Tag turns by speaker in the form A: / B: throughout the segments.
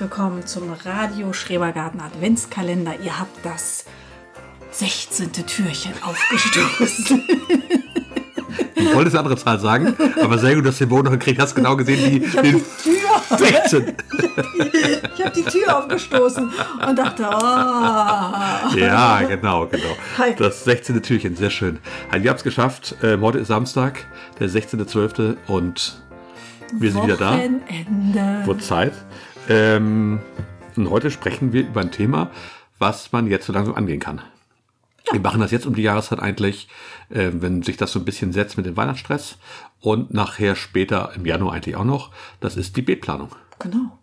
A: willkommen zum Radio Schrebergarten Adventskalender. Ihr habt das 16. Türchen aufgestoßen.
B: Ich wollte eine andere Zahl sagen, aber sehr gut, dass du den Boden noch gekriegt hast. Genau gesehen wie
A: Ich habe
B: den
A: die Tür,
B: 16.
A: ich hab die Tür aufgestoßen und dachte, oh.
B: Ja, genau, genau.
A: Hi.
B: Das 16. Türchen, sehr schön. Ihr habt es geschafft. Ähm, heute ist Samstag, der 16.12. und wir sind wieder da.
A: Wochenende.
B: Wurde Zeit. Ähm, und heute sprechen wir über ein Thema, was man jetzt so langsam angehen kann. Wir machen das jetzt um die Jahreszeit eigentlich, äh, wenn sich das so ein bisschen setzt mit dem Weihnachtsstress und nachher später im Januar eigentlich auch noch. Das ist die Beetplanung.
A: Genau.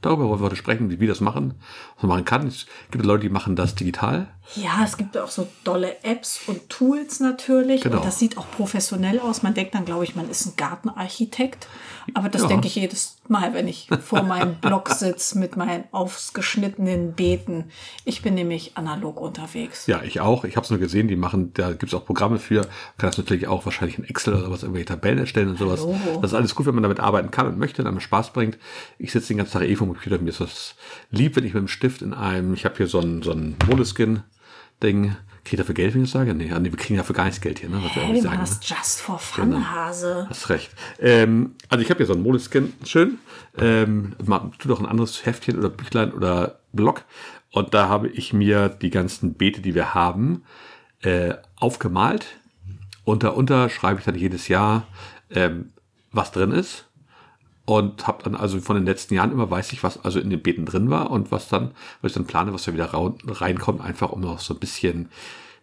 B: Darüber wollen wir heute sprechen, wie wir das machen, was man machen kann. Es gibt Leute, die machen das digital.
A: Ja, es gibt auch so dolle Apps und Tools natürlich.
B: Genau.
A: Und das sieht auch professionell aus. Man denkt dann, glaube ich, man ist ein Gartenarchitekt. Aber das
B: Ja.
A: denke ich jedes Mal, wenn ich vor meinem Blog sitze mit meinen ausgeschnittenen Beeten. Ich bin nämlich analog unterwegs.
B: Ja, ich auch. Ich habe es nur gesehen, die machen, da gibt es auch Programme für. Kann das natürlich auch wahrscheinlich in Excel oder was, irgendwelche Tabellen erstellen und sowas.
A: Hallo.
B: Das ist alles gut, wenn man damit arbeiten kann und möchte, damit Spaß bringt. Ich sitze den ganzen Tag eh vom Computer, mir ist das lieb, wenn ich mit dem Stift in einem, ich habe hier so ein, so ein Moleskin-Ding. Kriege ich dafür Geld, wenn ich sage? Nee, wir kriegen dafür gar nichts Geld hier, ne? Was
A: Hey, wir machen
B: sagen,
A: das just for fun,
B: Genau.
A: Hase.
B: Hast recht. Ähm, also ich habe hier so ein Moleskin, schön. Ähm, man tut auch ein anderes Heftchen oder Büchlein oder Block. Und da habe ich mir die ganzen Beete, die wir haben, äh, aufgemalt. Und darunter schreibe ich dann jedes Jahr, ähm, was drin ist. Und habe dann also von den letzten Jahren immer weiß ich, was also in den Beeten drin war und was dann, was ich dann plane, was da wieder reinkommt, einfach um noch so ein bisschen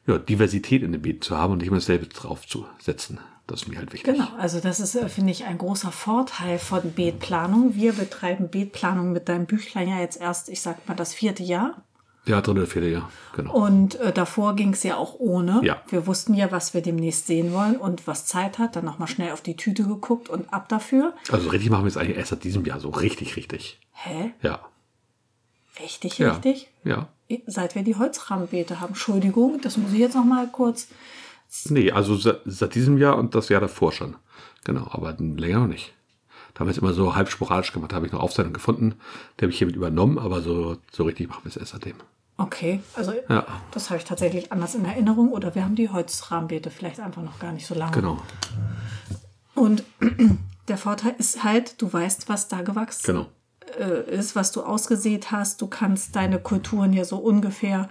B: ja, Diversität in den Beeten zu haben und nicht immer dasselbe drauf zu setzen. Das ist mir halt wichtig.
A: Genau, also das ist, äh, finde ich, ein großer Vorteil von Beetplanung. Wir betreiben Beetplanung mit deinem Büchlein ja jetzt erst, ich sag mal, das vierte Jahr.
B: Ja, dritte oder vierte Jahr, genau.
A: Und äh, davor ging es ja auch ohne.
B: Ja.
A: Wir wussten ja, was wir demnächst sehen wollen und was Zeit hat. Dann nochmal schnell auf die Tüte geguckt und ab dafür.
B: Also richtig machen wir es eigentlich erst seit diesem Jahr, so richtig, richtig.
A: Hä?
B: Ja.
A: Richtig,
B: Ja.
A: richtig?
B: Ja.
A: Seit wir die Holzrahmenbeete haben. Entschuldigung, das muss ich jetzt nochmal kurz.
B: Nee, also seit, diesem Jahr und das Jahr davor schon. Genau, aber länger noch nicht. Da haben wir es immer so halb sporadisch gemacht. Da habe ich noch Aufzeichnung gefunden. Die habe ich hiermit übernommen, aber so, so richtig machen wir es erst seitdem.
A: Okay, also
B: Ja.
A: das habe ich tatsächlich anders in Erinnerung. Oder wir haben die Holzrahmenbeete vielleicht einfach noch gar nicht so lange.
B: Genau,
A: Und der Vorteil ist halt, du weißt, was da gewachsen
B: genau.
A: Äh, ist, was du ausgesät hast. Du kannst deine Kulturen ja so ungefähr,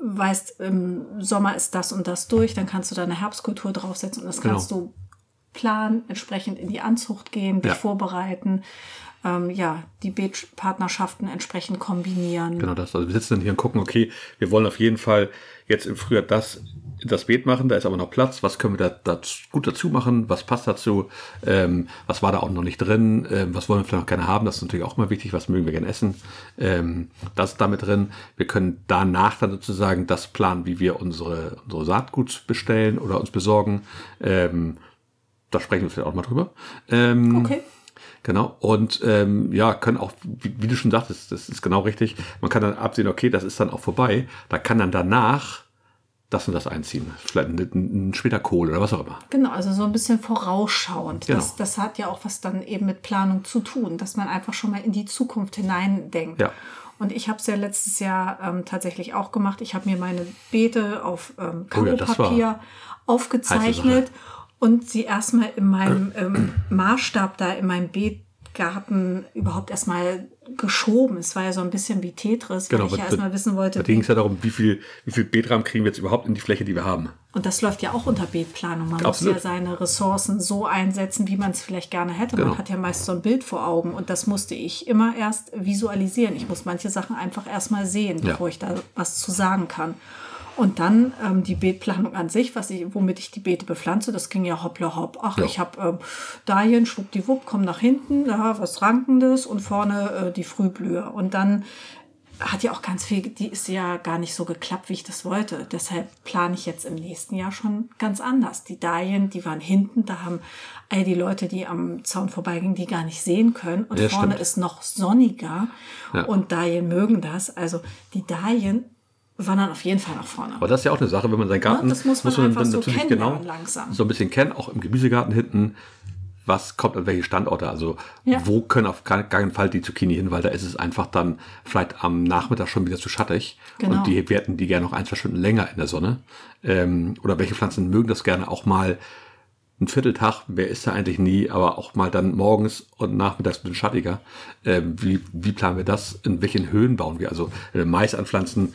A: weißt, im Sommer ist das und das durch, dann kannst du deine Herbstkultur draufsetzen und das
B: Genau.
A: kannst du planen, entsprechend in die Anzucht gehen, dich
B: Ja.
A: vorbereiten, ähm, ja, die Beetpartnerschaften entsprechend kombinieren.
B: Genau das. Also wir sitzen dann hier und gucken, okay, wir wollen auf jeden Fall jetzt im Frühjahr das, das Beet machen, da ist aber noch Platz, was können wir da, da gut dazu machen, was passt dazu, ähm, was war da auch noch nicht drin, ähm, was wollen wir vielleicht noch gerne haben, das ist natürlich auch immer wichtig, was mögen wir gerne essen, ähm, das ist damit drin. Wir können danach dann sozusagen das planen, wie wir unsere, unsere Saatgut bestellen oder uns besorgen. Ähm, da sprechen wir vielleicht auch mal drüber. Ähm,
A: Okay.
B: Genau. Und ähm, ja, können auch, wie, wie du schon sagtest, das ist genau richtig. Man kann dann absehen, okay, das ist dann auch vorbei. Da kann dann danach das und das einziehen. Vielleicht später Kohl oder was auch immer.
A: Genau, also so ein bisschen vorausschauend.
B: Genau.
A: Das, das hat ja auch was dann eben mit Planung zu tun, dass man einfach schon mal in die Zukunft hineindenkt.
B: Ja.
A: Und ich habe es ja letztes Jahr ähm, tatsächlich auch gemacht. Ich habe mir meine Beete auf ähm,
B: Oh ja,
A: Karopapier aufgezeichnet und sie erstmal in meinem ähm, Maßstab da in meinem Beetgarten überhaupt erstmal geschoben. Es war ja so ein bisschen wie Tetris, weil ich ja erstmal wissen wollte,
B: Da ging es ja darum, wie viel, wie viel Beetrahmen kriegen wir jetzt überhaupt in die Fläche, die wir haben.
A: Und das läuft ja auch unter Beetplanung. Man
B: Absolut.
A: muss ja seine Ressourcen so einsetzen, wie man es vielleicht gerne hätte.
B: Genau.
A: Man hat ja meist so ein Bild vor Augen und das musste ich immer erst visualisieren. Ich muss manche Sachen einfach erstmal sehen,
B: Ja.
A: bevor ich da was zu sagen kann. Und dann ähm, die Beetplanung an sich, was ich, womit ich die Beete bepflanze, das ging ja hoppla hopp. Ach,
B: Ja.
A: ich habe ähm, Dahlien, schwuppdiwupp, komm nach hinten, da was Rankendes und vorne äh, die Frühblüher. Und dann hat ja auch ganz viel, die ist ja gar nicht so geklappt, wie ich das wollte. Deshalb plane ich jetzt im nächsten Jahr schon ganz anders. Die Dahlien, die waren hinten, da haben all die Leute, die am Zaun vorbeigingen, die gar nicht sehen können. Und
B: Ja,
A: vorne
B: stimmt.
A: ist noch sonniger.
B: Ja.
A: Und Dahlien mögen das. Also die Dahlien wandern auf jeden Fall nach vorne.
B: Aber das ist ja auch eine Sache, wenn man seinen Garten,
A: Ja, das muss man einfach so kennenlernen langsam.
B: so ein bisschen kennen, auch im Gemüsegarten hinten. was kommt an welche Standorte. Also
A: Ja.
B: wo können auf gar keinen Fall die Zucchini hin, weil da ist es einfach dann vielleicht am Nachmittag schon wieder zu schattig.
A: Genau.
B: Und die hätten die gerne noch ein, zwei Stunden länger in der Sonne. Ähm, oder welche Pflanzen mögen das gerne auch mal ein Vierteltag, wer ist da eigentlich nie, aber auch mal dann morgens und nachmittags ein bisschen schattiger. Ähm, wie, wie planen wir das? In welchen Höhen bauen wir? Also wenn wir Mais anpflanzen,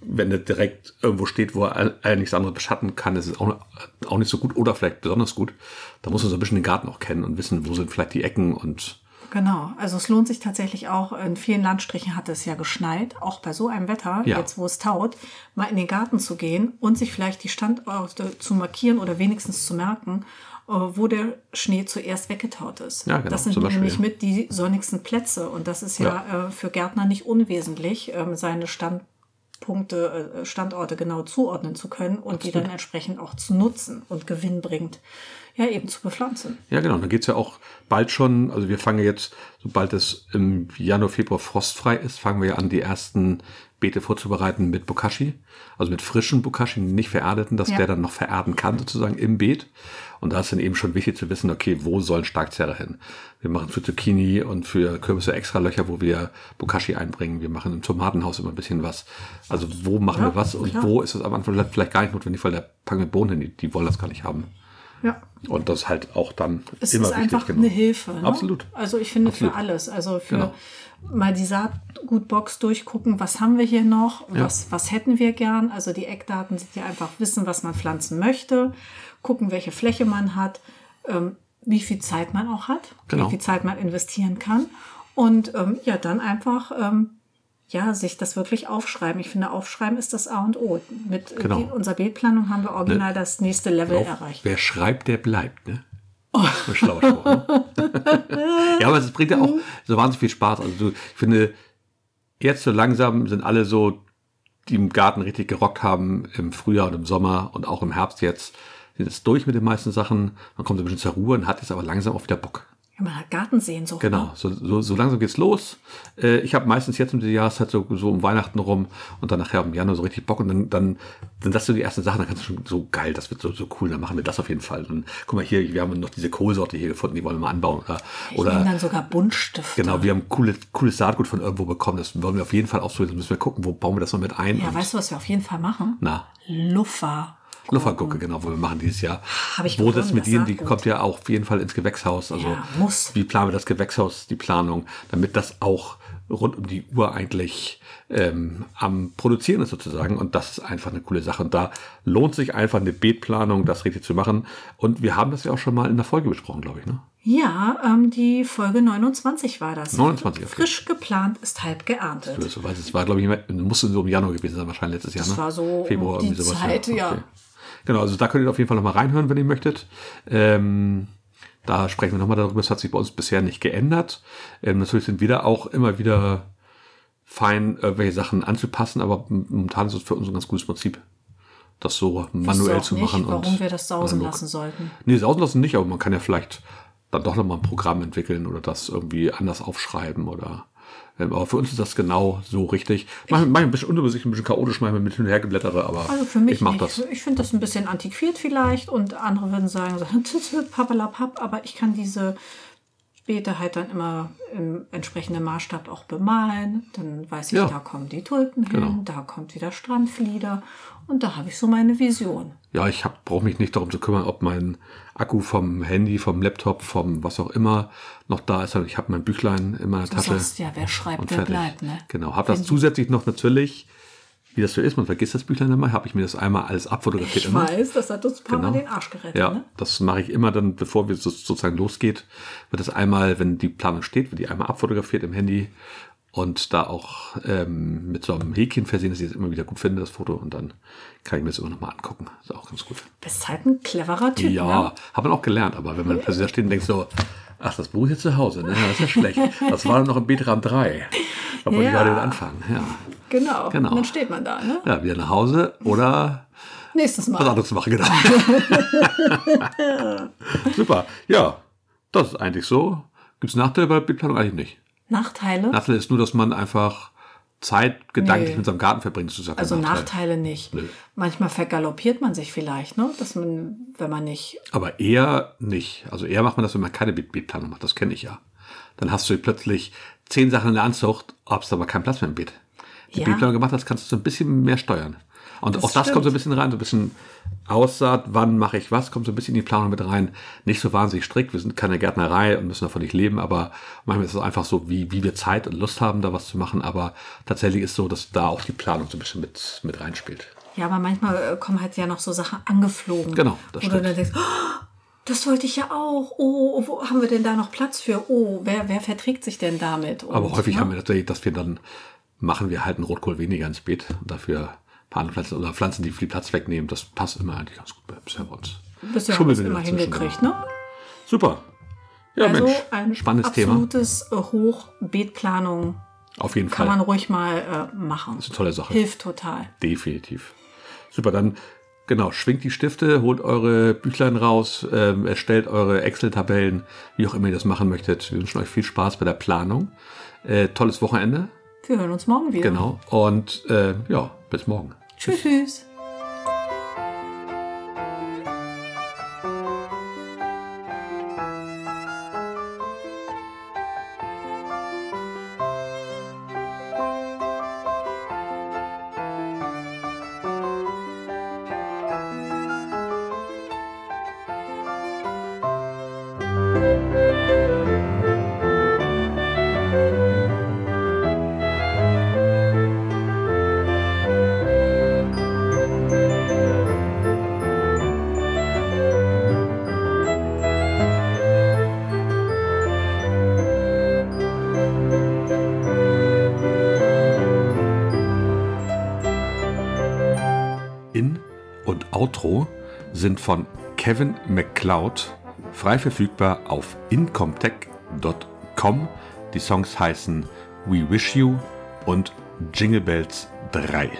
B: wenn der direkt irgendwo steht, wo er nichts anderes beschatten kann, ist es auch, auch nicht so gut oder vielleicht besonders gut. Da muss man so ein bisschen den Garten auch kennen und wissen, wo sind vielleicht die Ecken und
A: Genau, also es lohnt sich tatsächlich auch, in vielen Landstrichen hat es ja geschneit, auch bei so einem Wetter,
B: Ja.
A: jetzt wo es taut, mal in den Garten zu gehen und sich vielleicht die Standorte zu markieren oder wenigstens zu merken, äh, wo der Schnee zuerst weggetaut ist.
B: Ja, genau,
A: das sind nämlich
B: ja.
A: mit die sonnigsten Plätze und das ist ja, Äh, für Gärtner nicht unwesentlich, ähm, seine Standpunkte, äh, Standorte genau zuordnen zu können und die dann entsprechend auch zu nutzen und gewinnbringend ja eben zu bepflanzen.
B: Ja, genau. Dann geht's ja auch bald schon, also wir fangen jetzt, sobald es im Januar, Februar frostfrei ist, fangen wir an, die ersten Beete vorzubereiten mit Bokashi. Also mit frischen Bokashi, nicht vererdeten, dass
A: Ja.
B: der dann noch vererden kann, sozusagen im Beet. Und da ist dann eben schon wichtig zu wissen, okay, wo sollen Starkzerrer hin? Wir machen für Zucchini und für Kürbisse extra Löcher, wo wir Bokashi einbringen. Wir machen im Tomatenhaus immer ein bisschen was. Also wo machen
A: Ja,
B: wir was und
A: klar.
B: wo ist es am Anfang vielleicht gar nicht notwendig, weil da packen wir Bohnen hin, die, die wollen das gar nicht haben.
A: Ja.
B: Und das halt auch dann
A: Es
B: immer
A: ist einfach
B: genau.
A: eine Hilfe. Ne?
B: Absolut.
A: Also ich finde
B: Absolut.
A: für alles. Also für
B: Genau.
A: mal die Saatgutbox durchgucken, was haben wir hier noch,
B: Ja.
A: was, was hätten wir gern. Also die Eckdaten sind ja einfach wissen, was man pflanzen möchte, gucken, welche Fläche man hat, ähm, wie viel Zeit man auch hat,
B: Genau.
A: wie viel Zeit man investieren kann. Und ähm, ja, dann einfach ähm, ja, sich das wirklich aufschreiben. Ich finde, aufschreiben ist das A und O. Mit
B: Genau.
A: unserer Bildplanung haben wir original das nächste Level
B: Auf,
A: erreicht.
B: wer schreibt, der bleibt. Ne? Schlauer Spruch. Ne? ja, aber es bringt ja auch so wahnsinnig viel Spaß. Also ich finde, jetzt so langsam sind alle so, die im Garten richtig gerockt haben, im Frühjahr und im Sommer und auch im Herbst jetzt, sind jetzt durch mit den meisten Sachen. Man kommt so ein bisschen zur Ruhe und hat jetzt aber langsam auch wieder Bock.
A: Man hat Gartensehnsucht.
B: Genau,
A: ne?
B: so, so, so langsam geht's los. Äh, ich habe meistens jetzt um die Jahreszeit so, so um Weihnachten rum und dann nachher im Januar so richtig Bock und dann, dann sind das so die ersten Sachen, dann kannst du schon so geil, das wird so, so cool, dann machen wir das auf jeden Fall. Und guck mal hier, wir haben noch diese Kohlsorte hier gefunden, die wollen wir mal anbauen. Oder,
A: Ich
B: oder
A: dann sogar Buntstifte.
B: genau, wir haben cooles, cooles Saatgut von irgendwo bekommen, das wollen wir auf jeden Fall ausprobieren, dann müssen wir gucken, wo bauen wir das noch mit ein.
A: Ja, weißt du, was wir auf jeden Fall machen?
B: na,
A: Luffer.
B: Luffergucke, genau, wo wir machen dieses Jahr.
A: Hab ich
B: Wo das mit
A: das
B: denen, die
A: Saatgut.
B: kommt ja auch auf jeden Fall ins Gewächshaus. Also
A: Ja, muss.
B: wie planen wir das Gewächshaus, die Planung, damit das auch rund um die Uhr eigentlich ähm, am Produzieren ist sozusagen. Und das ist einfach eine coole Sache. Und da lohnt sich einfach eine Beetplanung, das richtig zu machen. Und wir haben das ja auch schon mal in der Folge besprochen, glaube ich. Ne?
A: Ja, ähm, die Folge 29 war das.
B: 29, okay.
A: Frisch geplant ist halb geerntet.
B: Du weißt, es war, glaube ich, immer- musste so im Januar gewesen sein, wahrscheinlich letztes Jahr.
A: Das
B: ne?
A: war so
B: Februar,
A: die
B: irgendwie sowas.
A: Zeit, ja.
B: Genau, also da könnt ihr auf jeden Fall nochmal reinhören, wenn ihr möchtet. Ähm, da sprechen wir nochmal darüber. Das hat sich bei uns bisher nicht geändert. Ähm, natürlich sind wir da auch immer wieder fein, irgendwelche Sachen anzupassen, aber momentan ist es für uns ein ganz gutes Prinzip, das so manuell
A: auch
B: zu
A: nicht,
B: machen.
A: warum
B: und
A: wir das sausen
B: analog.
A: lassen sollten.
B: Nee, sausen lassen nicht, aber man kann ja vielleicht dann doch nochmal ein Programm entwickeln oder das irgendwie anders aufschreiben oder. Ähm, Aber für uns ist das genau so richtig. Manchmal, manchmal ein bisschen unübersichtlich, ein bisschen chaotisch, manchmal mit hin und her geblättere, aber
A: Also für mich
B: ich mach
A: nicht.
B: das.
A: Ich finde das ein bisschen antiquiert vielleicht und andere würden sagen, so, pappalapapp, aber ich kann diese Beete halt dann immer im entsprechenden Maßstab auch bemalen. Dann weiß ich,
B: Ja.
A: da kommen die Tulpen hin,
B: Genau.
A: da kommt wieder Strandflieder und da habe ich so meine Vision.
B: Ja, ich brauche mich nicht darum zu kümmern, ob mein Akku vom Handy, vom Laptop, vom was auch immer noch da ist. Ich habe mein Büchlein in meiner
A: Du
B: Tasche.
A: sagst ja, wer schreibt, wer bleibt. Ne?
B: Genau. Habe das zusätzlich noch natürlich, wie das so ist, man vergisst das Büchlein immer, habe ich mir das einmal alles abfotografiert
A: Ich
B: immer.
A: weiß, das hat uns ein paar
B: Genau.
A: Mal den Arsch gerettet.
B: Ja,
A: Ne?
B: das mache ich immer dann, bevor wir so, sozusagen losgeht, wird das einmal, wenn die Planung steht, wird die einmal abfotografiert im Handy und da auch ähm, mit so einem Häkchen versehen, dass ich das immer wieder gut finde, das Foto, und dann kann ich mir das immer nochmal angucken. Ist auch ganz gut.
A: Bist halt ein cleverer Typ.
B: Ja,
A: Ne?
B: hat man auch gelernt, aber wenn man plötzlich da steht und denkt so, ach, das Buch ist jetzt zu Hause, ne? das ist ja schlecht. Das war noch im Betram 3. Da wollte ich
A: Ja.
B: gerade wieder anfangen. Ja.
A: Genau.
B: Genau.
A: Und dann steht man da. Ne?
B: ja, wieder nach Hause oder
A: Nächstes
B: was
A: Mal.
B: anderes machen, genau. Super, ja, das ist eigentlich so. Gibt es Nachteile bei Bildplanung? Eigentlich nicht.
A: Nachteile?
B: Nachteil ist nur, dass man einfach Zeit gedanklich
A: Nee.
B: mit seinem Garten verbringt, das ja
A: Also
B: Nachteil.
A: Nachteile nicht.
B: Nö.
A: Manchmal vergaloppiert man sich vielleicht, ne? Dass man, wenn man nicht.
B: Aber eher nicht. Also eher macht man das, wenn man keine Beet- Beetplanung macht. Das kenne ich ja. Dann hast du plötzlich zehn Sachen in der Anzucht, hast aber keinen Platz mehr im Beet. Die
A: Ja.
B: Beetplanung gemacht hast, kannst du so ein bisschen mehr steuern. Und
A: Das
B: auch das
A: stimmt.
B: kommt so ein bisschen rein, so ein bisschen Aussaat, wann mache ich was, kommt so ein bisschen in die Planung mit rein. Nicht so wahnsinnig strikt, wir sind keine Gärtnerei und müssen davon nicht leben, aber manchmal ist es einfach so, wie, wie wir Zeit und Lust haben, da was zu machen. Aber tatsächlich ist so, dass da auch die Planung so ein bisschen mit, mit reinspielt.
A: Ja, aber manchmal äh, kommen halt ja noch so Sachen angeflogen.
B: Genau, das
A: Wo du
B: stimmt.
A: dann denkst, oh, das wollte ich ja auch. Oh, wo haben wir denn da noch Platz für? Oh, wer, wer verträgt sich denn damit? Und,
B: Aber häufig
A: ne?
B: haben wir tatsächlich, dass wir dann machen wir halt einen Rotkohl weniger ins Beet und dafür ein paar andere Pflanzen oder Pflanzen, die viel Platz wegnehmen. Das passt immer eigentlich ganz gut bei uns.
A: Bisher haben wir es immer hingekriegt, ne?
B: Super. Ja,
A: also
B: Mensch,
A: ein
B: spannendes Thema.
A: absolutes Hochbeetplanung
B: Auf jeden
A: kann
B: Fall.
A: man ruhig mal äh, machen.
B: Das ist eine tolle Sache.
A: Hilft total.
B: Definitiv. Super, dann genau, schwingt die Stifte, holt eure Büchlein raus, ähm, erstellt eure Excel-Tabellen, wie auch immer ihr das machen möchtet. Wir wünschen euch viel Spaß bei der Planung. Äh, tolles Wochenende,
A: Wir hören uns morgen wieder.
B: genau. Und äh, ja, bis morgen.
A: Tschüss. tschüss.
B: Outro sind von Kevin McCloud frei verfügbar auf incomtech.com. Die Songs heißen We Wish You und Jingle Bells 3.